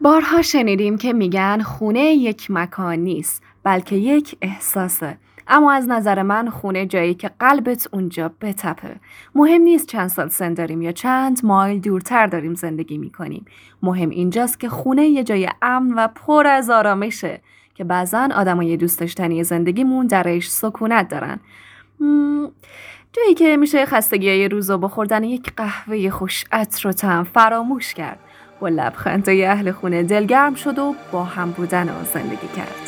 بارها شنیدیم که میگن خونه یک مکان نیست بلکه یک احساسه. اما از نظر من خونه جایی که قلبت اونجا بتپه. مهم نیست چند سال سن داریم یا چند مایل دورتر داریم زندگی می‌کنیم. مهم اینجاست که خونه یه جای امن و پر از آرامشه که بعضا آدمای دوست داشتنی زندگیمون درش سکونت دارن. جایی که میشه خستگی های روزو با خوردن یک قهوه خوش عطر و تم فراموش کرد. با لبخندهای اهل خونه دلگرم شد و با هم بودن و زندگی کرد.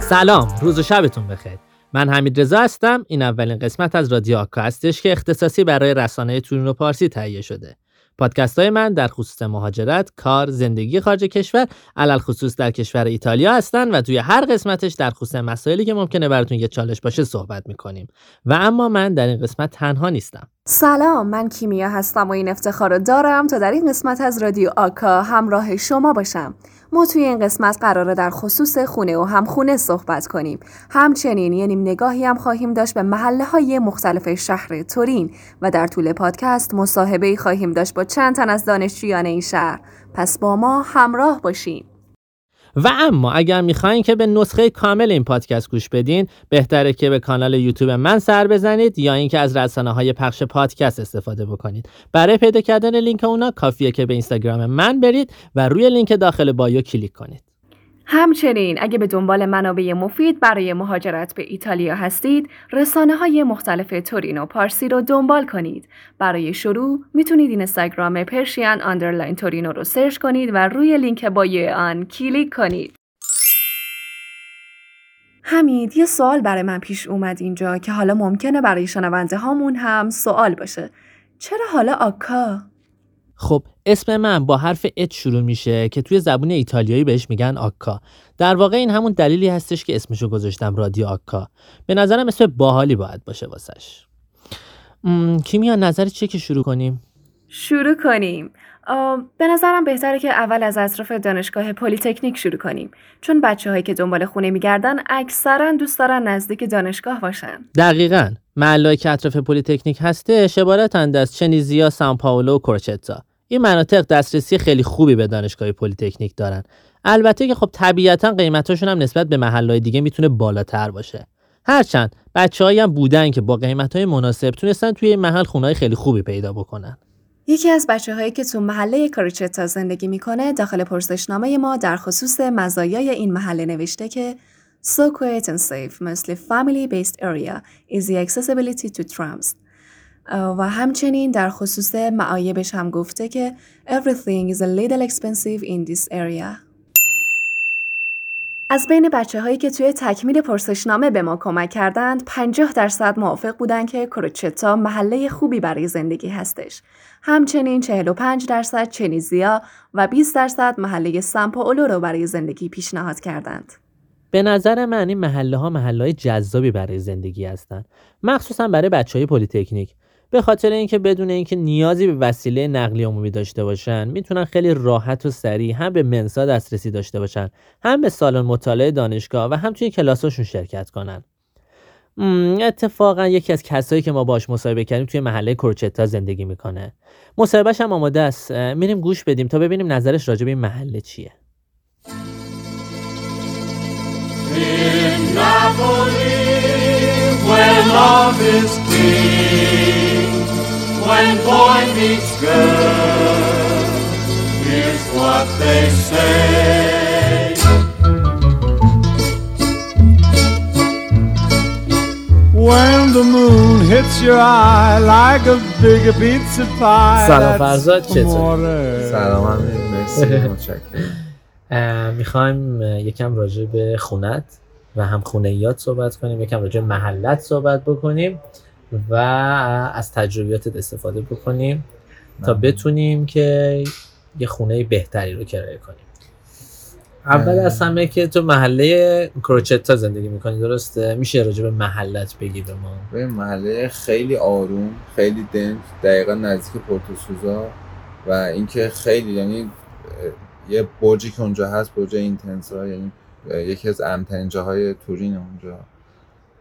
سلام روز و شبتون بخیر. من حمید رضا هستم این اولین قسمت از رادیو آکا هستش که اختصاصی برای رسانه تورین و پارسی تهیه شده پادکست های من در خصوص مهاجرت، کار، زندگی خارج کشور، علل خصوص در کشور ایتالیا هستن و توی هر قسمتش در خصوص مسائلی که ممکنه براتون یه چالش باشه صحبت می‌کنیم و اما من در این قسمت تنها نیستم. سلام من کیمیا هستم و این افتخار رو دارم تا در این قسمت از رادیو آکا همراه شما باشم. ما توی این قسمت قراره در خصوص خونه و همخونه صحبت کنیم. همچنین یعنی نگاهی هم خواهیم داشت به محله های مختلف شهر تورین و در طول پادکست مصاحبه خواهیم داشت با چند تن از دانشجویان این شهر. پس با ما همراه باشین. و اما اگر می‌خواین که به نسخه کامل این پادکست گوش بدین بهتره که به کانال یوتیوب من سر بزنید یا اینکه از رسانه های پخش پادکست استفاده بکنید. برای پیدا کردن لینک اونا کافیه که به اینستاگرام من برید و روی لینک داخل bio کلیک کنید. همچنین اگه به دنبال منابع مفید برای مهاجرت به ایتالیا هستید رسانه های مختلف تورینو پارسی رو دنبال کنید. برای شروع می‌تونید اینستاگرام Persian underline Torino رو search کنید و روی لینک bio آن کلیک کنید. حمید یه سوال برای من پیش اومد اینجا که حالا ممکنه برای شنونده هامون هم سوال باشه. چرا حالا آکا؟ خب اسم من با حرف H شروع میشه که توی زبون ایتالیایی بهش میگن acca. در واقع این همون دلیلی هستش که اسمشو گذاشتم رادیو آکا. به نظرم اسم باحالی باید باشه واسش. کیمیا نظر چیه که شروع کنیم؟ شروع کنیم. به نظرم بهتره که اول از اطراف دانشگاه پلیتکنیک شروع کنیم چون بچه هایی که دنبال خونه میگردن اکثرا دوست دارن نزدیک دانشگاه باشن. دقیقا. محلهایی که اطراف پلیتکنیک هستن عبارتند از چنیزیا سان پائولو و کروچتا این مناطق دسترسی خیلی خوبی به دانشگاه پلیتکنیک دارن. البته که خب طبیعتا قیمتاشون هم نسبت به محلهای دیگه می‌تونه بالاتر باشه. هرچند بچههایی هم بودن که با قیمتهای مناسب تونستن توی این محل خونه خیلی خوبی پیدا بکنن. یکی از بچه هایی که تو محله کروچتا زندگی می‌کنه داخل پرسشنامه ما در خصوص مزایای این محله نوشته که So quiet and safe, mostly family-based area is the accessibility to trams. و همچنین در خصوص معایبش هم گفته که everything is a little expensive in this area. از بین بچه هایی که توی تکمیل پرسشنامه به ما کمک کردند 50 درصد موافق بودن که کروچتا محله خوبی برای زندگی هستش. همچنین 45 درصد چنیزیا و 20 درصد محله سمپاولو رو برای زندگی پیشنهاد کردند. به نظر من این محله ها محله جذابی برای زندگی هستند مخصوصا برای بچه های پلیتکنیک به خاطر اینکه بدون اینکه نیازی به وسیله نقلی عمومی داشته باشن می‌تونن خیلی راحت و سریع هم به منسا دسترسی داشته باشن هم به سالن مطالعه دانشگاه و هم توی کلاساشون شرکت کنن. اتفاقا یکی از کسایی که ما باش مصاحبه کردیم توی محله کورچتا زندگی می‌کنه. مصاحبهش هم آماده است. میریم گوش بدیم تا ببینیم نظرش راجع این محله چیه. When boy meets girl. Here's what they say. When the moon hits your eye like a big pizza pie. سلام فرزاد چطور؟ سلام امیر مرسی متشکرم می‌خوایم یکم راجع به خونت و هم خونهیات صحبت کنیم یکم راجع به محلت صحبت بکنیم و از تجربیاتت استفاده بکنیم تا بتونیم که یه خونه بهتری رو کرایه کنیم. اول از همه که تو محله کروچتا زندگی می‌کنی درسته؟ میشه راجع به محلت بگی به ما. به محله خیلی آروم خیلی دنج دقیقا نزدیک پورتوسوزا و اینکه خیلی یعنی یه برجی که اونجا هست برج اینتنسا یعنی یکی از امترین جاهای تورین اونجا.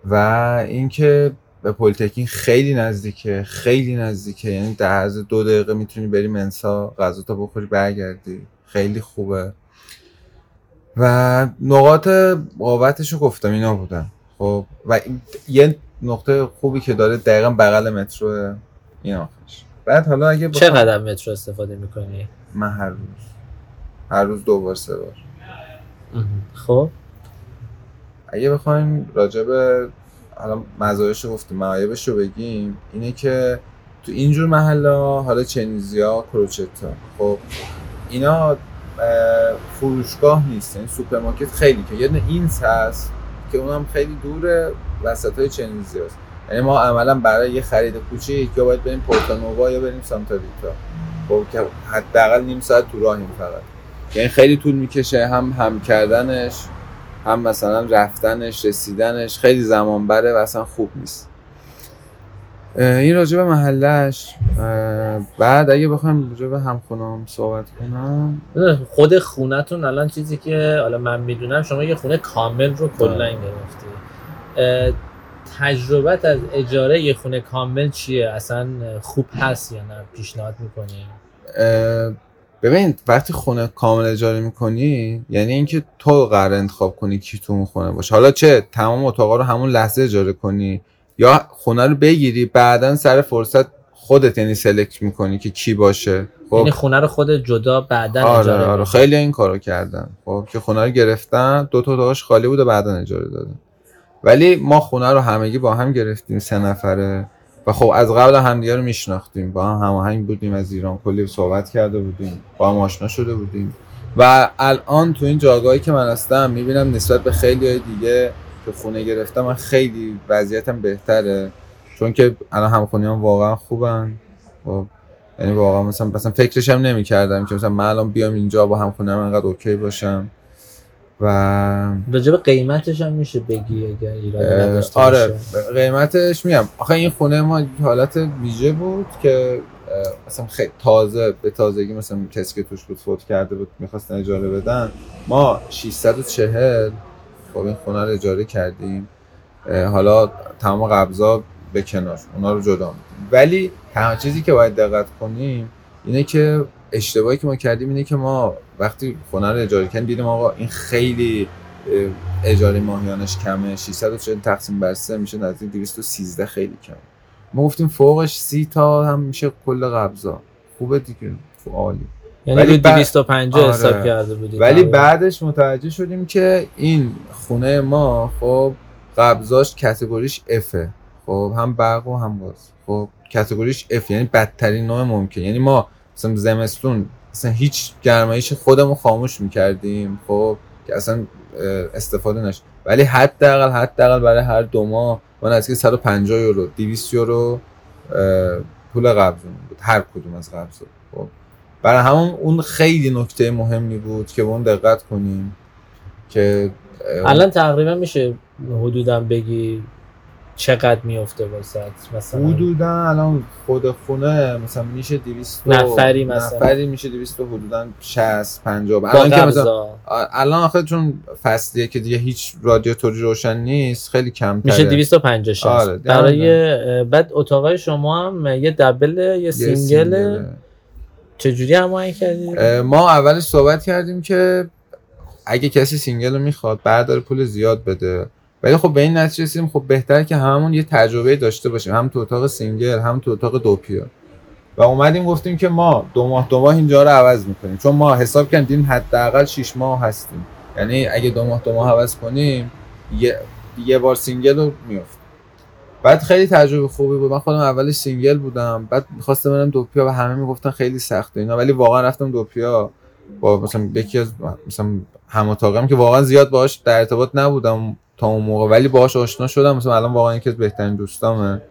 و اینکه به پلیتکنیک خیلی نزدیکه خیلی نزدیکه. یعنی در عرض دو دقیقه می‌تونی بری منسا غذا تا بخوری برگردی. خیلی خوبه. و نقاط قوتش رو گفتم اینا بودن. خب و یه نقطه خوبی که داره دقیقا بغل مترو این آخرش. بعد حالا اگه چه قدم مترو استفاده می‌کنی؟ من هر روز. هر روز دو بار سه بار. خب. اگه بخوایم راجع به حالا مزایش رو گفتیم معایبش رو بگیم اینه که تو اینجور محله حالا چنیزیا کروچتا خب اینا فروشگاه نیست این سوپرمارکت خیلی که یه دونه اینز هست که اونم خیلی دوره وسط های چنیزیا هست. یعنی ما عملا برای یه خرید کوچیک یا باید بریم پورتانووا یا بریم سانتا ریتا خب که حداقل نیم ساعت تو راهیم فقط. یعنی خیلی طول می‌کشه هم حمل کردنش. هم مثلا رفتنش رسیدنش خیلی زمان بره و اصلا خوب نیست. این راجع به محلش بعد اگه بخوام راجع به همخونم صحبت کنم. خود خونتون الان چیزی که حالا من می‌دونم شما یه خونه کامل رو کلا. گرفتی. تجربت از اجاره یه خونه کامل چیه؟ اصلا خوب هست یا نه؟ پیشنهاد می‌کنی؟ ببین وقتی خونه کامل اجاره می‌کنی یعنی اینکه تو قرار انتخاب کنی کی تو اون خونه باشه. حالا چه تمام اتاقا رو همون لحظه اجاره کنی یا خونه رو بگیری بعدا سر فرصت خودت یعنی سلکت می‌کنی که کی باشه. خب. یعنی خونه رو خود جدا بعدا آره اجاره آره. خیلی این کارو کردن. خب که خونه رو گرفتن دو تا اتاقش خالی بود و بعدا اجاره دادن. ولی ما خونه رو همگی با هم گرفتیم سه نفره. و خب از قبل همدیگه رو میشناختیم. با هم هماهنگ بودیم از ایران کلی صحبت کرده بودیم با هم آشنا شده بودیم. و الان تو این جاگاهی که من هستم می‌بینم نسبت به خیلی های دیگه که خونه گرفتم من خیلی وضعیتم بهتره. چون که الان همخونی هم واقعا خوبن. خب یعنی واقعا مثلا مثلا فکرش هم نمی کردم که مثلا من الان بیام اینجا با همخونه هم انقدر اوکی باشم. و راجع به قیمتش هم میشه بگی اگر ایران آره قیمتش میگم. آخه این خونه ما حالت ویژه بود که مثلا خیلی تازه به تازگی مثلا کسی که توش بود فوت کرده بود می‌خواستن اجاره بدن. ما 640 خب این خونه رو اجاره کردیم. حالا تمام قبضا به کنار اونا رو جدا میدیم ولی تنها چیزی که باید دقت کنیم اینه که اشتباهی که ما کردیم اینه که ما وقتی خونه رو اجاره کردیم دیدیم آقا این خیلی اجاره ماهیانش کمه 640 تقسیم بر 3 میشه نزدیک 213 خیلی کم ما گفتیم فوقش 30 تا هم میشه کل قبضا. خوبه دیگه عالی. یعنی ولی 250 آره. حساب کرده بودید ولی بعدش متوجه شدیم که این خونه ما خب قبضاش کاتگوریش افه خب هم برق و هم گاز. خب کاتگوریش اف یعنی بدترین نوع ممکن. یعنی ما مثلا زمستون مثلا هیچ گرمایش خودمون خاموش می‌کردیم خب که اصلا استفاده نشد ولی حداقل حداقل برای هر دو ماه ما نزدیک 150 یورو 200 یورو پول قبض بود هر کدوم از قبض. خب برای همون اون خیلی نکته مهمی بود که اون دقت کنیم که الان تقریبا میشه حدودا بگی چقدر میفته واسه مثلا حدودا الان خود خونه مثلا میشه 200 نفری مثلا. نفری میشه 200 حدودا 60 50 الان که مثلا الان آخه چون فصلیه که دیگه هیچ رادیاتوری روشن نیست خیلی کم میشه 250 60 آره برای بعد اتاقای شما هم یه double یه, یه single. چجوری هماهنگ کردیم ما اولش صحبت کردیم که اگه کسی single رو می‌خواد برداره پول زیاد بده. ولی خب به این نتیجه رسیدیم خب بهتر که هممون یه تجربه داشته باشیم. هم تو اتاق single هم تو اتاق doppia و اومدیم گفتیم که ما دو ماه دو ماه اینجا رو عوض می‌کنیم. چون ما حساب کردیم حداقل 6 ماه هستیم. یعنی اگه دو ماه دو ماه عوض کنیم یه, یه بار single رو میفت بعد خیلی تجربه خوبی بود. من خودم اولش single بودم. بعد می‌خواستم برم doppia و همه می‌گفتن خیلی سخته اینا. ولی واقعا رفتم doppia با مثلا یکی از مثلا هم که واقعا زیاد باهاش در ارتباط نبودم. تا اون موقع. ولی باهاش آشنا شدم. مثلا الان واقعا یکی از بهترین دوستامه.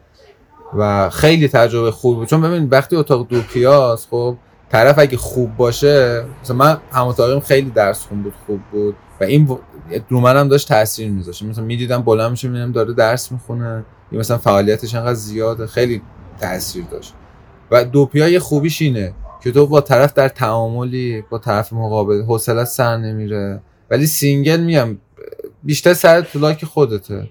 و خیلی تجربه خوبی بود. چون ببین وقتی اتاق doppia ست خب طرف اگه خوب باشه مثلا من هم خیلی درس خون بود خوب بود. و این رو منم داشت تاثیر میذاشت. مثلا می‌دیدم بلند میشه می‌بینم داره درس می‌خونه. یا مثلا فعالیتش انقدر زیاده. خیلی تاثیر داشت. و doppia یه خوبیش اینه که تو با طرف در تعاملی با طرف مقابل حوصله سر نمیره. ولی single میام بیشتر سرت تو لاک خودته.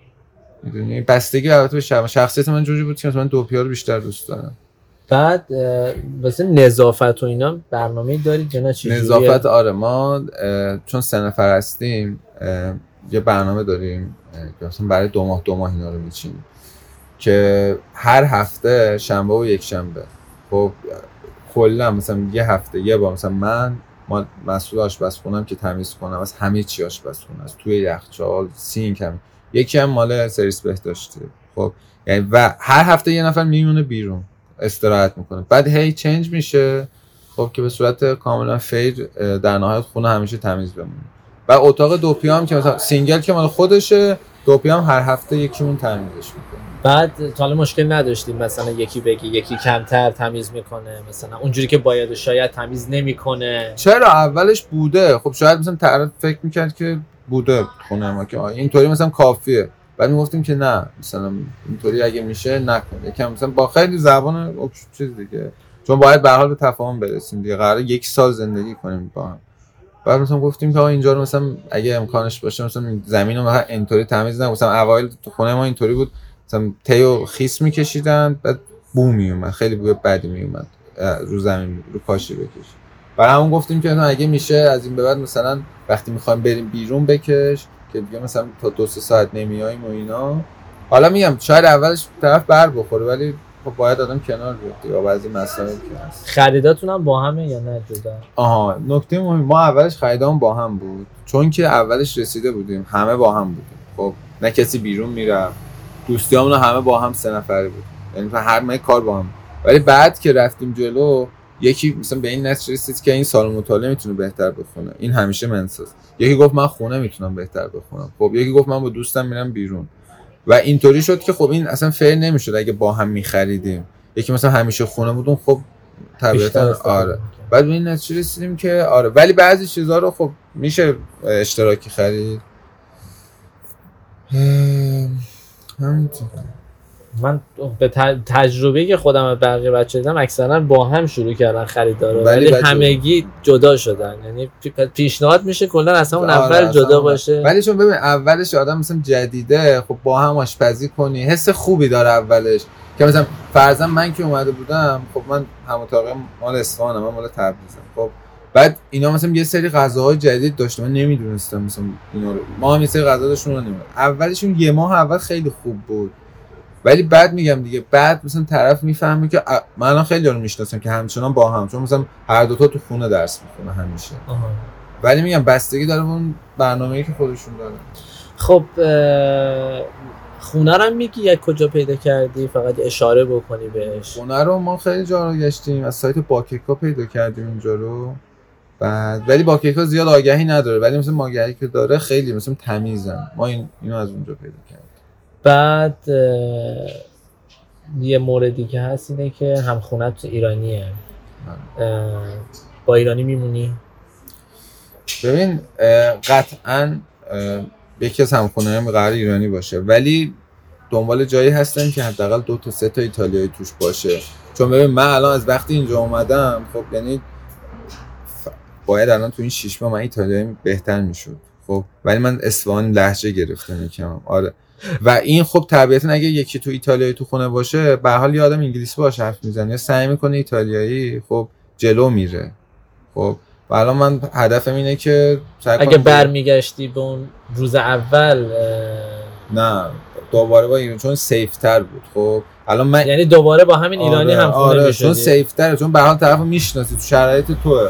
می‌دونی؟ بستگی البته به شخصیت من جوری بود که مثلا doppia رو بیشتر دوست دارم. بعد واسه نظافت و اینا برنامه دارید یا نه؟ نظافت آره. ما چون سه نفر هستیم یه برنامه داریم که مثلا برای دو ماه دو ماه اینا رو میچینیم که هر هفته شنبه و یک شنبه خب کلا مثلا یه هفته یه بار مثلا من ما مسئول آشپزخونم که تمیز کنم از همه چی آشپزخونه از توی یخچال سینک هم. یکی هم مال سرویس بهداشتی خب یعنی و هر هفته یه نفر میمونه بیرون استراحت می‌کنه. بعد هی چنج میشه خب که به صورت کاملا fair در نهایت خونه همیشه تمیز بمونه. و اتاق doppia هم که مثلا single که مال خودشه doppia هم هر هفته یکیمون تمیزش می‌کنه. بعد تا حالا مشکل نداشتیم مثلا یکی بگی یکی کمتر تمیز می‌کنه مثلا اونجوری که باید شاید تمیز نمی‌کنه. چرا؟ اولش بوده. خب شاید مثلا طرف فکر می‌کرد که بوده خونه ما که. اینطوری مثلا کافیه. بعد می‌گفتیم که نه مثلا اینطوری اگه میشه نکن یکم مثلا با خیلی زبان چیز دیگه. چون باید به حال به تفاهم برسیم دیگه. قرار یک سال زندگی کنیم با هم. بعد مثلا گفتیم که اینجا رو مثلا اگه امکانش باشه مثلا زمین رو مثلا اینطوری تمیز نه مثلا اوایل تو خونه ما اینطوری بود. مثلا تیو خیس میکشیدن بعد بو میومد خیلی بوی بدی میومد رو زمین رو پاشی بکش. برای همون گفتیم که اگه میشه از این به بعد مثلا وقتی می‌خوایم بریم بیرون بکش که دیگه مثلا تا دو سه ساعت نمیاییم و اینا. حالا میگم شاید اولش طرف بر بخوره ولی خب باید آدم کنار بیفته یا بعضی مسائل که هست. خریداتون هم با همه یا نه جدا؟ آها نکته مهم ما اولش خریدام با هم بود. چون که اولش رسیده بودیم همه با هم بودیم. خب نه کسی بیرون می‌رفت. دوستیامون همه با هم سه نفره بود. یعنی هر مای کار با هم. ولی بعد که رفتیم جلو یکی مثلا به این نتیجه رسید که این سال مطالعه می‌تونه بهتر بخونه. این همیشه منساز یکی گفت من خونه می‌تونم بهتر بخونم. خب یکی گفت من با دوستم میرم بیرون. و اینطوری شد که خب این اصلا فیر نمی‌شد اگه با هم میخریدیم. یکی مثلا همیشه خونه بودون خب طبیعتا آره. بعد به این نتیجه رسیدیم که آره. ولی بعضی چیزها رو خب میشه اشتراکی خرید؟ همینطور من به تجربه که خودم بقیه بچه دیدم اکثرا با هم شروع کردن خریدار ولی, همگی جدا شدن. یعنی پیشنهاد میشه کلا اصلا اون آره اول جدا باشه. ولی چون ببین اولش آدم مثلا جدیده خب با هم آشپزی کنی حس خوبی داره اولش. که مثلا فرضاً من که اومده بودم خب من هم مال اصفهانم من مال تبریزم. خب بعد اینا مثلا یه سری غذاهای جدید داشتم. من نمی‌دونستم مثلا اینا رو. ما هم یه سری غذا داشتیم رو اولشون یه ماه اول خیلی خوب بود. ولی بعد میگم دیگه بعد مثلا طرف می‌فهمه که من خیلی رو می‌شناسم که همچنان با هم چون مثلا هر دوتا تو خونه درس می‌خونه همیشه. آها. ولی میگم بستگی داره اون برنامه‌ای که خودشون دارن. خب خونه رو میگی یک کجا پیدا کردی؟ فقط اشاره بکنی بهش. خونه رو ما خیلی جا رو گشتیم. از سایت باکیکا پیدا کردیم اینجا رو. بعد. ولی باکیکا زیاد آگهی نداره. ولی مثلا ماگهی که داره خیلی مثلا تمیزن ما این اینو از اونجا پیدا کردیم. بعد یه موردی که هست اینه که همخونت ایرانیه. با ایرانی میمونی؟ ببین قطعا یکی از همخونه هم قرار ایرانی باشه. ولی دنبال جایی هستن که حداقل دو تا سه تا ایتالیایی توش باشه. چون ببین من الان از وقتی اینجا اومدم خب یعنی باید الان تو این شش ماه من ایتالیایی بهتر می‌شد. خب ولی من اصفهان لهجه گرفتم یکم. آره. و این خب طبیعتا اگه یکی تو ایتالیایی تو خونه باشه به حال یه آدم انگلیسی باش حرف می‌زنه یا سعی می‌کنه ایتالیایی خب جلو میره. خب و الان من هدفم اینه که اگه برمیگشتی به اون روز اول نه دوباره با ایران چون سیف تر بود. خب الان من یعنی دوباره با همین ایرانی آره هم خونه آره چون سیف تره چون به حال طرفو می‌شناسی تو شرایط توه.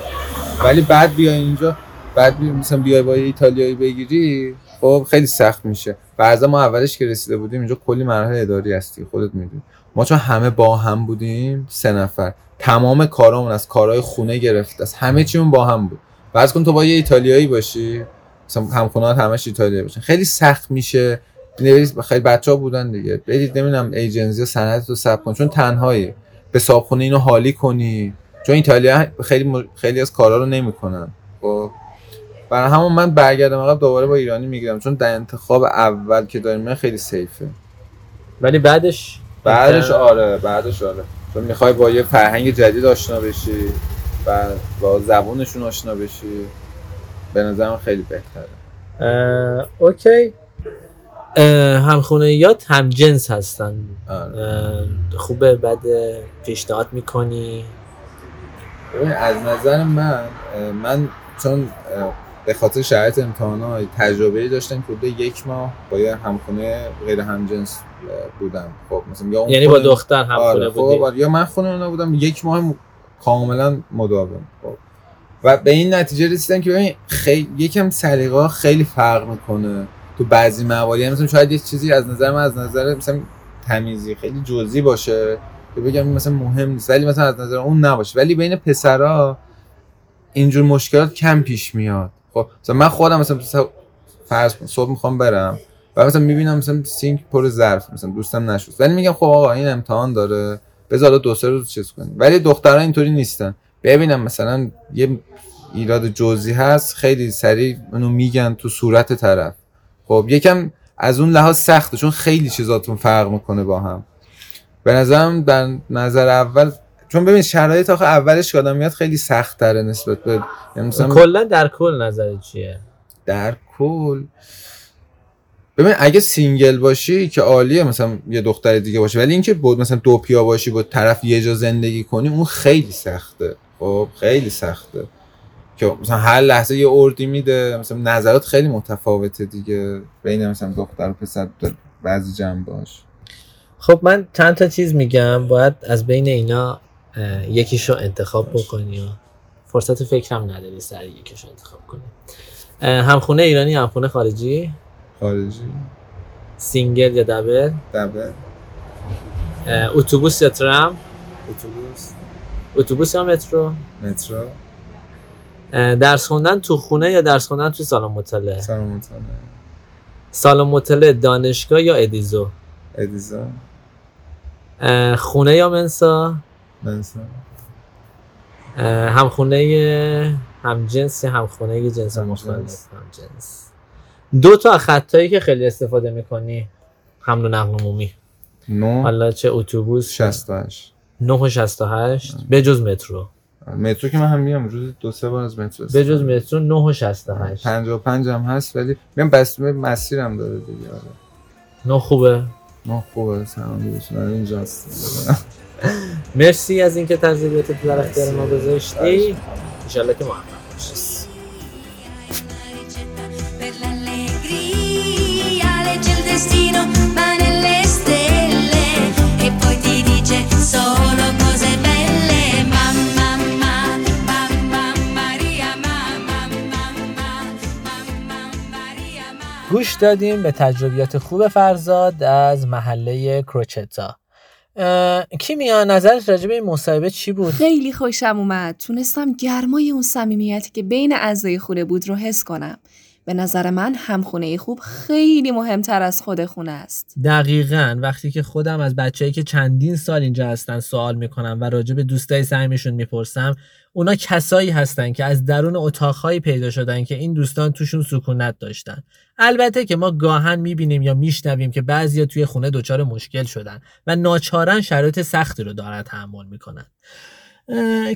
ولی بعد بیا اینجا بعد مثلا بیای با ایتالیایی بگیری خب خیلی سخت میشه. فرضا ما اولش که رسیده بودیم اینجا کلی مراحل اداری هستی خودت می‌دونی. ما چون همه با هم بودیم سه نفر. تمام کارامون از کارهای خونه گرفت از همه چیمون با هم بود. فرض کن تو با یه ایتالیایی باشی مثلا همخونات همش ایتالیایی باشن خیلی سخت میشه. خیلی بچه ها بودن دیگه. برید نمی‌دونم ایجنسی سند رو ثبت کن. چون تنهایی. به صابخونه اینو حالی کنی. چون ایتالیا خیلی خیلی از کارا رو نمی‌کنن. خب برای همون من برگردم عقب دوباره با ایرانی می‌گیرم چون در انتخاب اول که داریم من خیلی سیفه. ولی بعدش؟ بعدش آره بعدش آره. چون می‌خوای با یه فرهنگ جدید آشنا بشی و با زبونشون آشنا بشی به نظرم خیلی بهتره. اوکی. همخونهیات هم جنس هستن. آره. خوبه بعد پیشنهاد می‌کنی. از نظر من من چون به خاطر شرایط امتحانات تجربه داشتم که یک ماه با یه همخونه غیر همجنس بودم. خب مثلا یا یعنی با دختر همخونه آره بودی؟ خب یا من خونه اونا بودم یک ماه کاملا مداوم. خب. و به این نتیجه رسیدم که ببین خیلی یکم سلیقه خیلی فرق می‌کنه تو بعضی مواردی مثلا شاید یه چیزی از نظر من از نظر مثلا تمیزی خیلی جزئی باشه. که بگم مثلا مهم نیست. ولی مثلا از نظر اون نباشه. ولی بین پسرا اینجور مشکلات کم پیش میاد. خب مثلا من خودم مثلا فرض صبح می‌خوام برم و مثلا می‌بینم مثلا سینک پر ظرف مثلا دوستم نشد ولی میگم خب آقا این امتحان داره. بذار دو سه روز چیز کنیم. ولی دخترها اینطوری نیستن. ببینم مثلا یه ایراد جزئی هست خیلی سریع اونو میگن تو صورت طرف. خب یکم از اون لحاظ سخته چون خیلی چیزاتون فرق می‌کنه با هم. به نظرم در نظر اول چون ببین شرایط آخه اولش که میاد خیلی سخت تره نسبت به یعنی مثلا کلا در کل نظر چیه؟ در کل؟ ببین اگه single باشی که عالیه مثلا یه دختر دیگه باشه ولی اینکه بود مثلا doppia باشی با طرف یه جا زندگی کنی اون خیلی سخته. خب خیلی سخته. که مثلا هر لحظه یه ایرادی میده مثلا نظرات خیلی متفاوته دیگه. بین مثلا دختر و پسر بعضی جمع باش خب من چند تا چیز میگم باید از بین اینا یکیشو انتخاب بکنی و فرصت فکرم نداری سریع یکیشو انتخاب کنی. همخونه ایرانی همخونه خارجی؟ خارجی. single یا double؟ double. اتوبوس یا tram اتوبوس. اتوبوس یا مترو؟ مترو. درس خوندن تو خونه یا درس خوندن تو سالن مطالعه سالن مطالعه سالن مطالعه دانشگاه یا ادیزو؟ ادیزو. خونه یا منسا؟ منسا. هم خونه هم جنس هم خونه جنس مختلف؟ هم جنس. دو تا خطایی که خیلی استفاده می‌کنی حمل و نقل عمومی. نو. حالا چه اتوبوس؟ 68 9 و 68 به جز مترو. مترو که من هم میام روز دو سه بار از مترو به جز مترو 9 و 68 55 هم هست ولی میام بس مسیرم داره دیگه آره. نه خوبه. نه خوبه سلام من اینجاست. مرسی از اینکه تجربیات در اختیار ما گذاشتی. ان که موفق باشی گوش دادیم به تجربیات خوب فرزاد از محله کروچتا. کیمیا نظرت راجع به این مصاحبه چی بود؟ خیلی خوشم اومد. تونستم گرمای اون صمیمیتی که بین اعضای خونه بود رو حس کنم. به نظر من همخونه خوب خیلی مهمتر از خود خونه است. دقیقا. وقتی که خودم از بچههایی که چندین سال اینجا هستن سوال می‌کنم و راجع به دوستای سعیمشون می‌پرسم اونا کسایی هستن که از درون اتاقهایی پیدا شدن که این دوستان توشون سکونت داشتن. البته که ما گاهن می‌بینیم یا میشنویم که بعضیا توی خونه دچار مشکل شدن و ناچارن شرایط سختی رو دارن تحمل می‌کنن.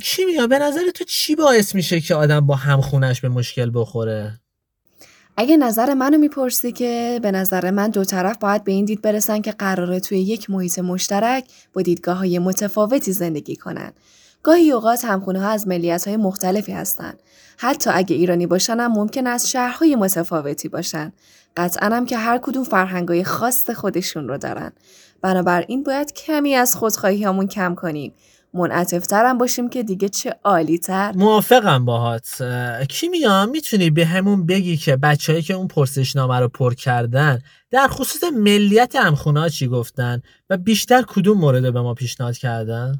کیمیا به نظر تو چی باعث میشه که آدم با همخونش به مشکل بخوره؟ اگه نظر منو می‌پرسی که به نظر من دو طرف باید به این دید برسن که قراره توی یک محیط مشترک با دیدگاه های متفاوتی زندگی کنن. گاهی اوقات همخونه ها از ملیت های مختلفی هستن. حتی اگه ایرانی باشن هم ممکن است شهرهای متفاوتی باشن. قطعا هم که هر کدوم فرهنگای خاص خودشون رو دارن. بنابراین باید کمی از خودخواهی همون کم کنیم منعطفترم باشیم که دیگه چه عالی تر موافقم باهات کیمیا می‌تونی به همون بگی که بچههایی که اون پرسشنامه رو پر کردن در خصوص ملیت همخونه چی گفتن و بیشتر کدوم مورد به ما پیشنهاد کردن؟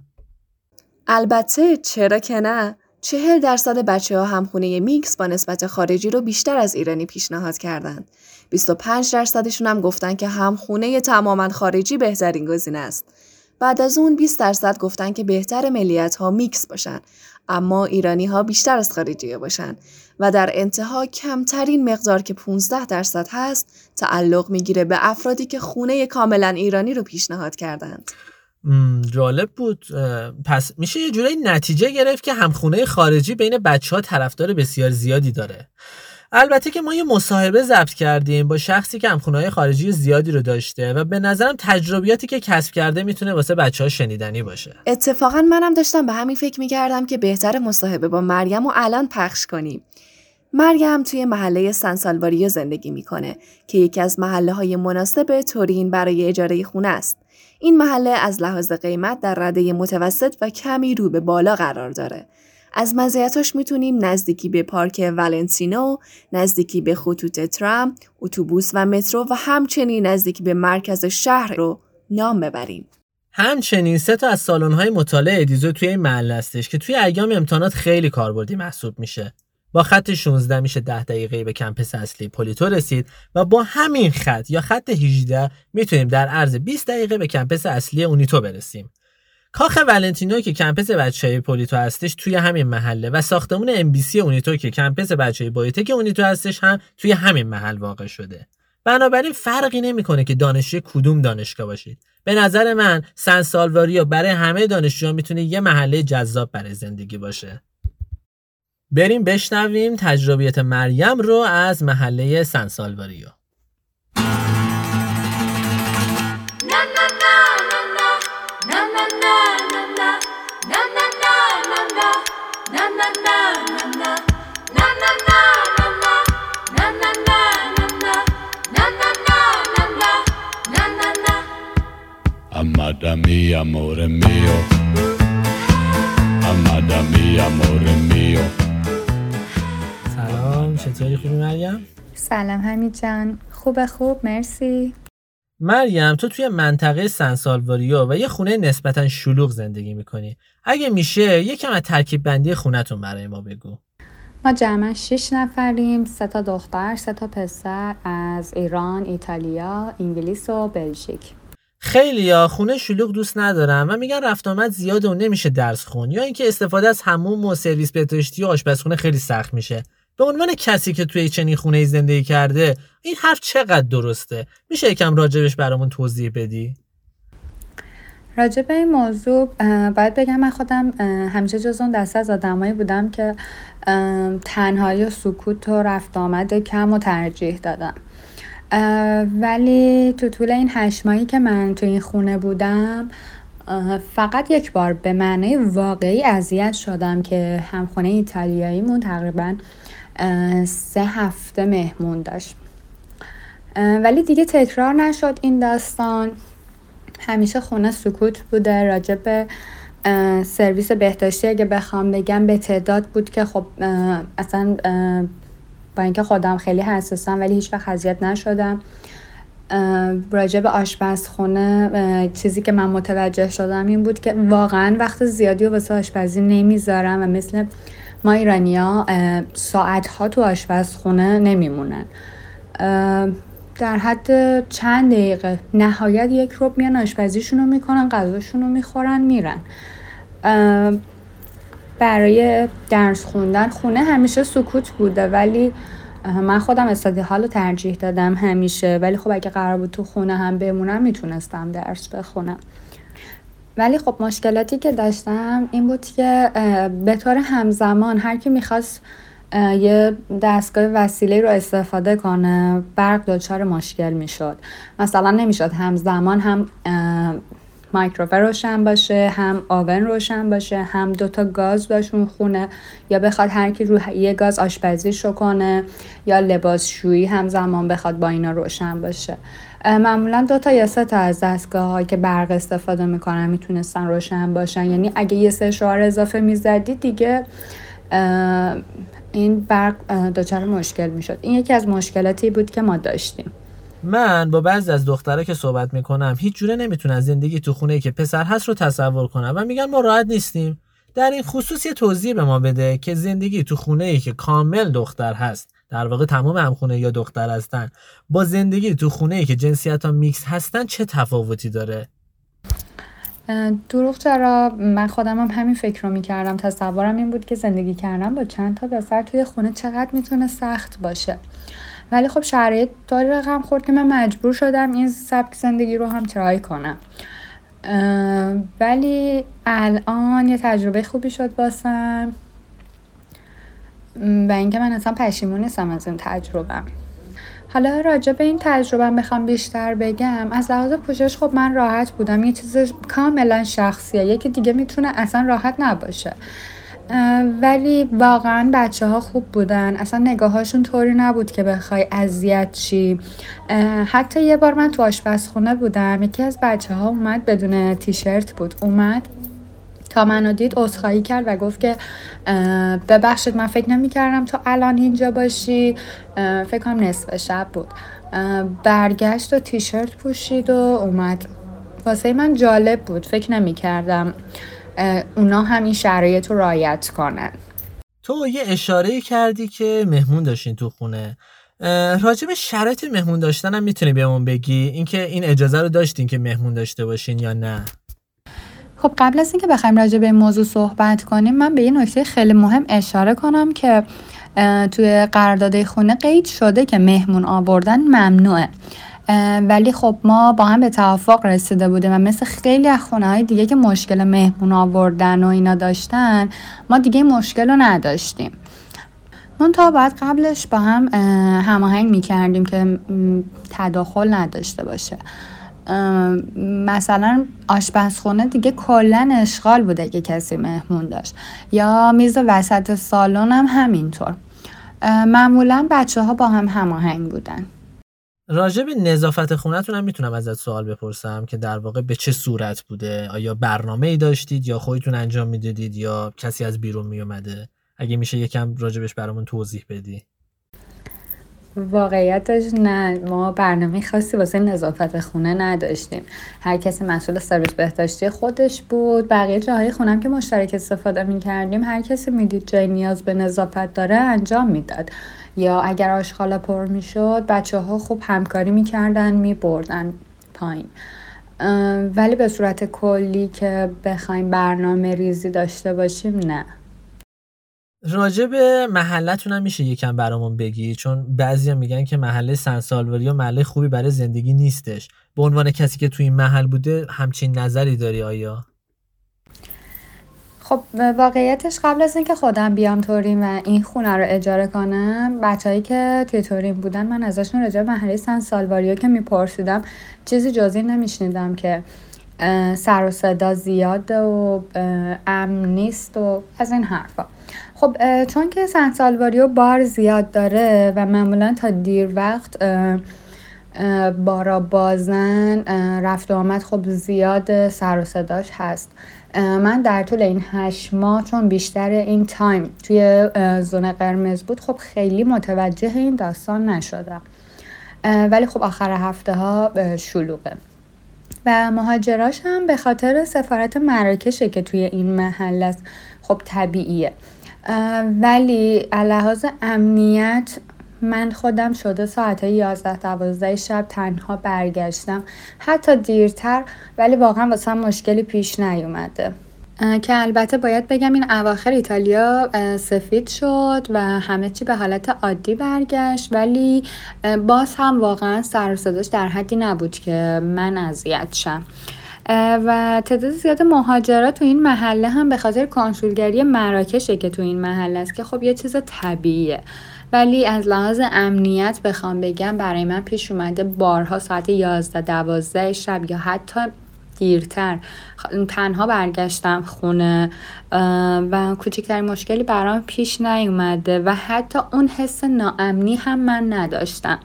البته چرا که نه چهل درصد بچه ها همخونه میکس با نسبت خارجی رو بیشتر از ایرانی پیشنهاد کردند. 25 درصدشون هم گفتن که همخونه تماما خارجی بهترین گزینه است. بعد از اون 20 درصد گفتن که بهتر ملیت ها میکس باشن اما ایرانی ها بیشتر از خارجی باشن و در انتها کمترین مقدار که 15 درصد هست تعلق می‌گیره به افرادی که خونه کاملا ایرانی رو پیشنهاد کردند. جالب بود پس میشه یه جورایی نتیجه گرفت که همخونه خارجی بین بچه ها طرفدار بسیار زیادی داره البته که ما یه مصاحبه ضبط کردیم با شخصی که همخونه خارجی زیادی رو داشته و به نظرم تجربیاتی که کسب کرده می‌تونه واسه بچه ها شنیدنی باشه اتفاقا منم داشتم به همین فکر می‌کردم که بهتر مصاحبه با مریم و الان پخش کنیم مریم توی محله سنسالواریو زندگی می‌کنه که یکی از محله های مناسب تورین برای اجاره خونه است. این محله از لحاظ قیمت در رده متوسط و کمی رو به بالا قرار داره. از مزیتاش می‌تونیم نزدیکی به پارک ولنسینو، نزدیکی به خطوط ترام، اتوبوس و مترو و همچنین نزدیکی به مرکز شهر رو نام ببریم. همچنین سه تا از سالن‌های مطالعه ادیزو توی این محله هستش که توی ایام امتحانات خیلی کاربردی محسوب میشه. با خط 16 میشه 10 دقیقه به کمپس اصلی پولیتو رسید و با همین خط یا خط 18 می‌تونیم در عرض 20 دقیقه به کمپس اصلی اونیتو برسیم. کاخ ولنتینو که کمپس بچه‌های پولیتو هستش توی همین محله و ساختمون بی اونیتو که کمپس بچه‌های بایوتک اونیتو هستش هم توی همین محل واقع شده. بنابراین فرقی نمی‌کنه که دانشجوی کدوم دانشگاه باشید. به نظر من سن سالواریو برای همه دانشجوها می‌تونه یه محله جذاب برای زندگی باشه. بریم بشنویم تجربیت مریم رو از محله سن سالواریو. Amada mia, amore mio. Amada mia, amore mio. سلام چطوری خوبی مریم؟ سلام حمید جان خوب خوب مرسی مریم تو توی منطقه سنسالواریو و یه خونه نسبتا شلوغ زندگی می‌کنی اگه میشه یکم از ترکیب بندی خونتون برای ما بگو ما جمعا شش نفریم سه تا دختر سه تا پسر از ایران ایتالیا انگلیس و بلژیک خیلی ها خونه شلوغ دوست ندارن و میگن رفت آمد زیاده و نمیشه درس خون. یا اینکه استفاده از هموم و سرویس بهداشتی و آشپزخونه خیلی سخت میشه. به عنوان کسی که توی چنین خونه زندگی کرده این حرف چقدر درسته؟ میشه یکم راجبش برامون توضیح بدی؟ راجع به این موضوع باید بگم من خودم همیشه جز اون دسته از آدمایی بودم که تنهایی و سکوت و رفت آمد کم و ترجیح دادم. ولی تو طول این هشت ماهی که من تو این خونه بودم فقط یک بار به معنی واقعی اذیت شدم که همخونه ایتالیاییمون تقریبا سه هفته مهمون داشت. ولی دیگه تکرار نشد این داستان. همیشه خونه سکوت بوده راجع به سرویس بهداشتی اگه بخوام بگم به تعداد بود که خب اصلا با اینکه خودم خیلی حساسم ولی هیچ وقت اذیت نشدم. راجع به آشپزخونه چیزی که من متوجه شدم این بود که واقعا وقت زیادی و واسه آشپزی نمی‌ذارم و مثل ما ایرانیا ساعت ها تو آشپزخونه نمیمونن. در حد چند دقیقه نهایت یک روب میان آشپزیشون رو می‌کنن غذاشون رو می‌خورن میرن. برای درس خوندن. خونه همیشه سکوت بوده ولی من خودم استادی حال رو ترجیح دادم همیشه. ولی خب اگه قرار بود تو خونه هم بمونم می‌تونستم درس بخونم. ولی خب مشکلاتی که داشتم این بود که به طور همزمان هر کی می‌خواست یه دستگاه وسیله رو استفاده کنه برق دچار مشکل می‌شد. مثلا نمی‌شد همزمان هم مایکروفر روشن باشه هم آون روشن باشه هم دوتا گاز داشون خونه یا بخواد هر کی رو یه گاز آشپزیشو کنه یا لباسشویی هم زمان بخواد با اینا روشن باشه. معمولا دو تا یا سه تا از دستگاه که برق استفاده می‌کنن می‌تونستن روشن باشن. یعنی اگه یه سه شعار اضافه می‌زدی دیگه این برق دچار مشکل می‌شد. این یکی از مشکلاتی بود که ما داشتیم. من با بعضی از دخترها که صحبت می‌کنم هیچ جوره نمی‌تونن زندگی تو خونه که پسر هست رو تصور کنم و میگن ما راحت نیستیم. در این خصوص یه توضیح به ما بده که زندگی تو خونه ای که کامل دختر هست در واقع تمام همخونه یا دختر هستن با زندگی تو خونه ای که جنسیت ها میکس هستن چه تفاوتی داره؟ دروغ چرا؟ من خودم هم همین فکر رو می‌کردم. تصورم این بود که زندگی کردن با چند تا پسر توی خونه چقدر می‌تونه سخت باشه. ولی خب شرایط طوری رقم خورد که من مجبور شدم این سبک زندگی رو هم ترای کنم. ولی الان یه تجربه خوبی شد باسم و اینکه من اصلا پشیمون نیستم از این تجربه حالا راجع به این تجربه بخوام بیشتر بگم. از لحاظ پوشش خب من راحت بودم. یه چیز کاملا شخصیه. یکی دیگه می‌تونه اصلا راحت نباشه. ولی واقعا بچه ها خوب بودن. اصلا نگاهاشون طوری نبود که بخوای اذیت چی حتی یه بار من تو آشپزخونه بودم. یکی از بچه ها اومد بدون تیشرت بود. اومد تا منو دید عذرخواهی کرد و گفت که ببخشید من فکر نمی کردم تو الان اینجا باشی. فکر کنم نصف شب بود. برگشت و تیشرت پوشید و اومد. واسه من جالب بود. فکر نمی کردم اونا هم این شرایط رو رایت کنن. تو یه اشاره کردی که مهمون داشتین تو خونه. راجب شرایط مهمون داشتن هم می‌تونی بهمون بگی؟ اینکه این اجازه رو داشتین که مهمون داشته باشین یا نه؟ خب قبل از اینکه بخوایم راجع به این موضوع صحبت کنیم من به یه نکته خیلی مهم اشاره کنم که توی قرارداد خونه قید شده که مهمون آوردن ممنوعه. ولی خب ما با هم به توافق رسیده بودیم و مثل خیلی از خونه های دیگه که مشکل مهمون آوردن و اینا داشتن ما دیگه مشکل رو نداشتیم. من تا بعد قبلش با هم هماهنگ می کردیم که تداخل نداشته باشه. مثلا آشپزخونه دیگه کلا اشغال بوده که کسی مهمون داشت. یا میز وسط سالن هم همینطور. معمولا بچه ها با هم هماهنگ بودن. راجع به نظافت خونتون هم می‌تونم ازت سوال بپرسم که در واقع به چه صورت بوده؟ آیا برنامه ای داشتید یا خودتون انجام می‌دادید یا کسی از بیرون میومده اگه میشه یکم راجبش برامون توضیح بدی. واقعیتش نه. ما برنامه خاصی واسه نظافت خونه نداشتیم. هر کسی مسئول سرویس بهداشتی خودش بود. بقیه جاهای خونم که مشترک استفاده می کردیم هر کسی می‌دید جای نیاز به نظافت داره انجام می‌داد. یا اگر آشغالا پر می‌شد بچه ها خوب همکاری می‌کردن میبردن پایین. ولی به صورت کلی که بخوایم برنامه ریزی داشته باشیم نه. راجع به محلتون هم میشه یکم برامون بگی؟ چون بعضی هم میگن که محله سنسالواری محله خوبی برای زندگی نیستش. به عنوان کسی که توی این محل بوده همچین نظری داری آیا؟ خب واقعیتش قبل از اینکه خودم بیام تورین و این خونه رو اجاره کنم بچههایی که توی تورین بودن من ازشون راجع به محله سن سالواریو که میپرسیدم چیزی جزی نمیشنیدم که سر و صدا زیاده و امن نیست و از این حرفا. خب چون که سن سالواریو بار زیاد داره و معمولا تا دیر وقت بارا بازن رفت آمد خب زیاد سر و صداش هست. من در طول این هشت ماه چون بیشتر این تایم توی زون قرمز بود خب خیلی متوجه این داستان نشدم. ولی خب آخر هفته ها شلوغه. و مهاجراش هم به خاطر سفارت مراکشه که توی این محل است خب طبیعیه. ولی لحاظ امنیت من خودم شده ساعت 11 12 شب تنها برگشتم. حتی دیرتر ولی واقعا واسه مشکلی پیش نیومده. که البته باید بگم این اواخر ایتالیا سفید شد و همه چی به حالت عادی برگشت. ولی باز هم واقعا سر در حدی نبود که من اذیت شم. و تعداد زیاد مهاجرات تو این محله هم به خاطر کنسولگری مراکشه که تو این محله است که خب یه چیز طبیعیه. ولی از لحاظ امنیت بخوام بگم برای من پیش اومده بارها ساعت 11 12 شب یا حتی دیرتر تنها برگشتم خونه و کوچکترین مشکلی برام پیش نیومده و حتی اون حس ناامنی هم من نداشتم.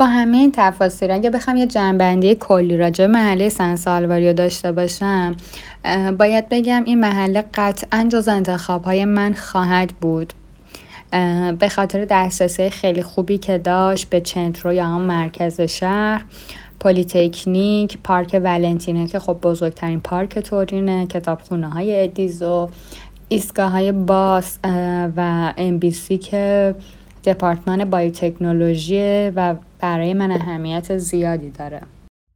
با همه این تفاصیل اگه بخوام یه جمع‌بندی کلی راجع محله سن سالواریو داشته باشم باید بگم این محله قطعا جز انتخاب های من خواهد بود. به خاطر دسترسی خیلی خوبی که داشت به centro یا همون مرکز شهر پلیتکنیک پارک ولنتینه که خب بزرگترین پارک تورینه کتابخونه های ادیزو ایستگاه های bus و MBC که دپارتمان biotechnology و برای من اهمیت زیادی داره.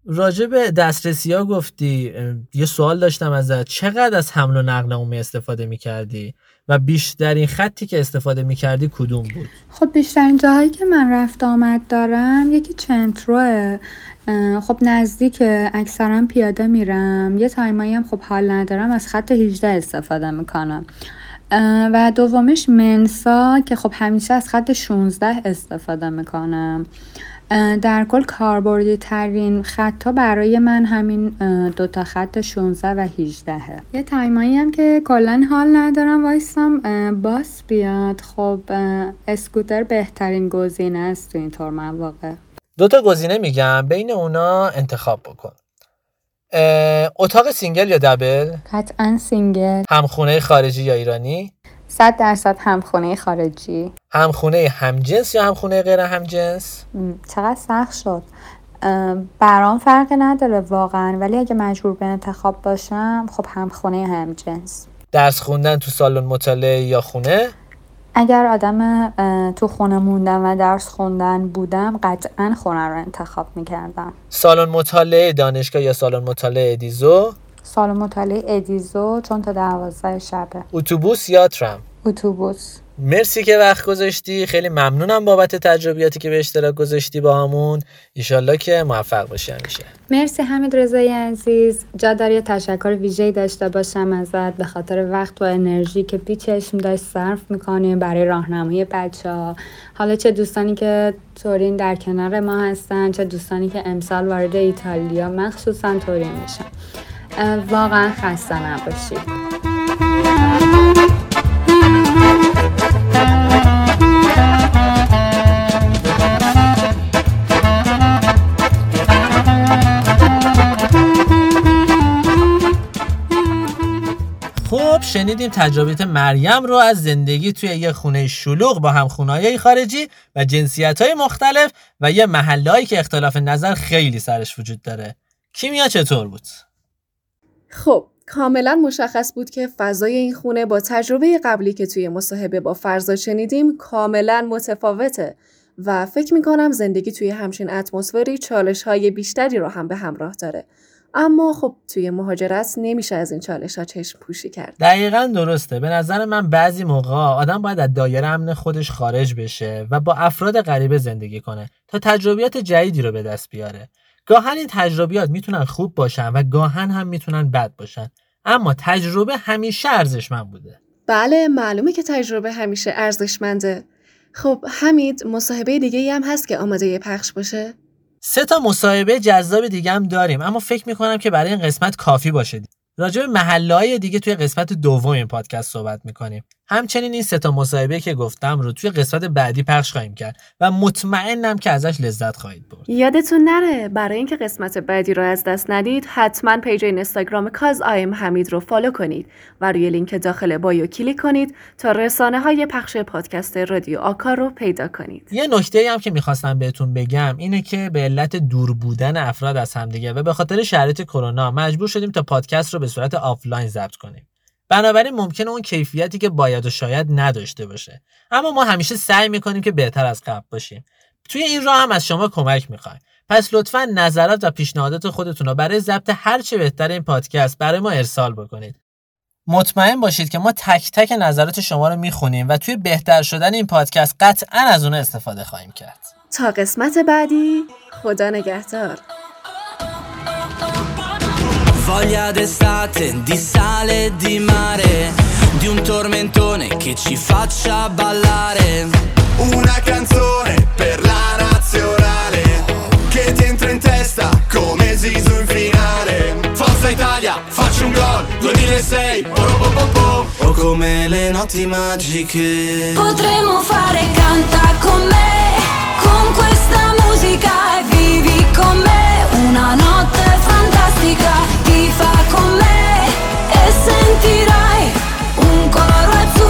راجع به دسترسی ها گفتی یه سوال داشتم ازت. چقدر از حمل و نقل عمومی استفاده می‌کردی؟ و بیشترین خطی که استفاده می‌کردی کدوم بود؟ خب بیشترین جاهایی که من رفت آمد دارم یکی centro ه خب نزدیک اکثرا پیاده میرم. یه time ایی هم خب حال ندارم از خط 18 استفاده می‌کنم. و دومش mensa که خب همیشه از خط 16 استفاده می‌کنم. در کل کاربردی ترین خطا برای من همین دوتا خط 16 و 18 یه time ایی هم که کلا حال ندارم وایستم bus بیاد. خب اسکوتر بهترین گزینه است تو اینطور مواقع. دوتا گزینه میگم. بین اونا انتخاب بکن. اتاق single یا double؟ قطعا single همخونه خارجی یا ایرانی؟ صد درصد همخونه خارجی همخونه همجنس یا همخونه غیر همجنس؟ چقدر سخت شد برام فرق نداره واقعا ولی اگه مجبور به انتخاب باشم خب همخونه همجنس درس خوندن تو سالن مطالعه یا خونه؟ اگر آدم تو خونه موندن و درس خوندن بودم قطعا خونه رو انتخاب می‌کردم سالن مطالعه دانشگاه یا سالن مطالعه ادیزو؟ سالن مطالعه ادیزو چون تا دوازده شبه اتوبوس یا ترام؟ اتوبوس مرسی که وقت گذاشتی. خیلی ممنونم بابت تجربیاتی که به اشتراک گذاشتی با همون. ایشالله که موفق باشی همیشه. مرسی حمید رضای عزیز. جا داری تشکر ویژه‌ای داشته باشم ازت به خاطر وقت و انرژی که بی چشم داشت صرف می‌کنیم برای راهنمایی بچه ها. حالا چه دوستانی که تورین در کنار ما هستن چه دوستانی که امسال وارد ایتالیا مخصوصا تورین میشن. واقعا خسته نباشید. شنیدیم تجربیت مریم رو از زندگی توی یه خونه شلوغ با همخونهای خارجی و جنسیت های مختلف و یه محلهایی که اختلاف نظر خیلی سرش وجود داره کیمیا چطور بود؟ خب کاملا مشخص بود که فضای این خونه با تجربه قبلی که توی مصاحبه با فرزا شنیدیم کاملا متفاوته و فکر می‌کنم زندگی توی همچین اتمسفری چالش های بیشتری رو هم به همراه داره اما خب توی مهاجرت نمیشه از این چالش ها چشم پوشی کرد. دقیقا درسته. به نظر من بعضی موقع آدم باید از دایره امن خودش خارج بشه و با افراد غریبه زندگی کنه تا تجربیات جدیدی رو به دست بیاره. گاهن این تجربیات می‌تونن خوب باشن و گاهن هم می‌تونن بد باشن. اما تجربه همیشه ارزشمند بوده. بله معلومه که تجربه همیشه ارزشمنده. خب حمید مصاحبه دیگه هم هست که آماده پخش باشه؟ سه تا مصاحبه جذاب دیگه هم داریم اما فکر می‌کنم که برای این قسمت کافی باشه. راجع به محله های دیگه توی قسمت دوم این پادکست صحبت می‌کنیم. همچنین این سه تا مصاحبه که گفتم رو توی قسمت بعدی پخش خواهیم کرد و مطمئنم که ازش لذت خواهید برد. یادتون نره برای اینکه قسمت بعدی رو از دست ندید حتما page اینستاگرام cause I'm Hamid رو follow کنید و روی لینک داخل bio کلیک کنید تا رسانه های پخش پادکست رادیو آکار رو پیدا کنید. یه نکته هم که می‌خواستم بهتون بگم اینه که به علت دور بودن افراد از همدیگه و به خاطر شرایط کرونا مجبور شدیم تا پادکست رو به صورت آفلاین ضبط کنیم. بنابراین ممکنه اون کیفیتی که باید و شاید نداشته باشه. اما ما همیشه سعی می‌کنیم که بهتر از قبل باشیم. توی این راه هم از شما کمک می‌خوایم. پس لطفا نظرات و پیشنهادات خودتون رو برای ضبط هر چه بهتر این پادکست برای ما ارسال بکنید. مطمئن باشید که ما تک تک نظرات شما رو می‌خونیم و توی بهتر شدن این پادکست قطعا از اون استفاده خواهیم کرد. تا قسمت بعدی خدا نگهدار. voglia d'estate, di sale e di mare, di un tormentone che ci faccia ballare. Una canzone per la nazionale, che ti entra in testa come Zizou in finale. Forza Italia, faccio un gol, 2006, oh, oh, come le notti magiche. Potremmo fare canta con me, con questa musica e vivi con me una notte fantastica ti fa con me e sentirai un coro azzurro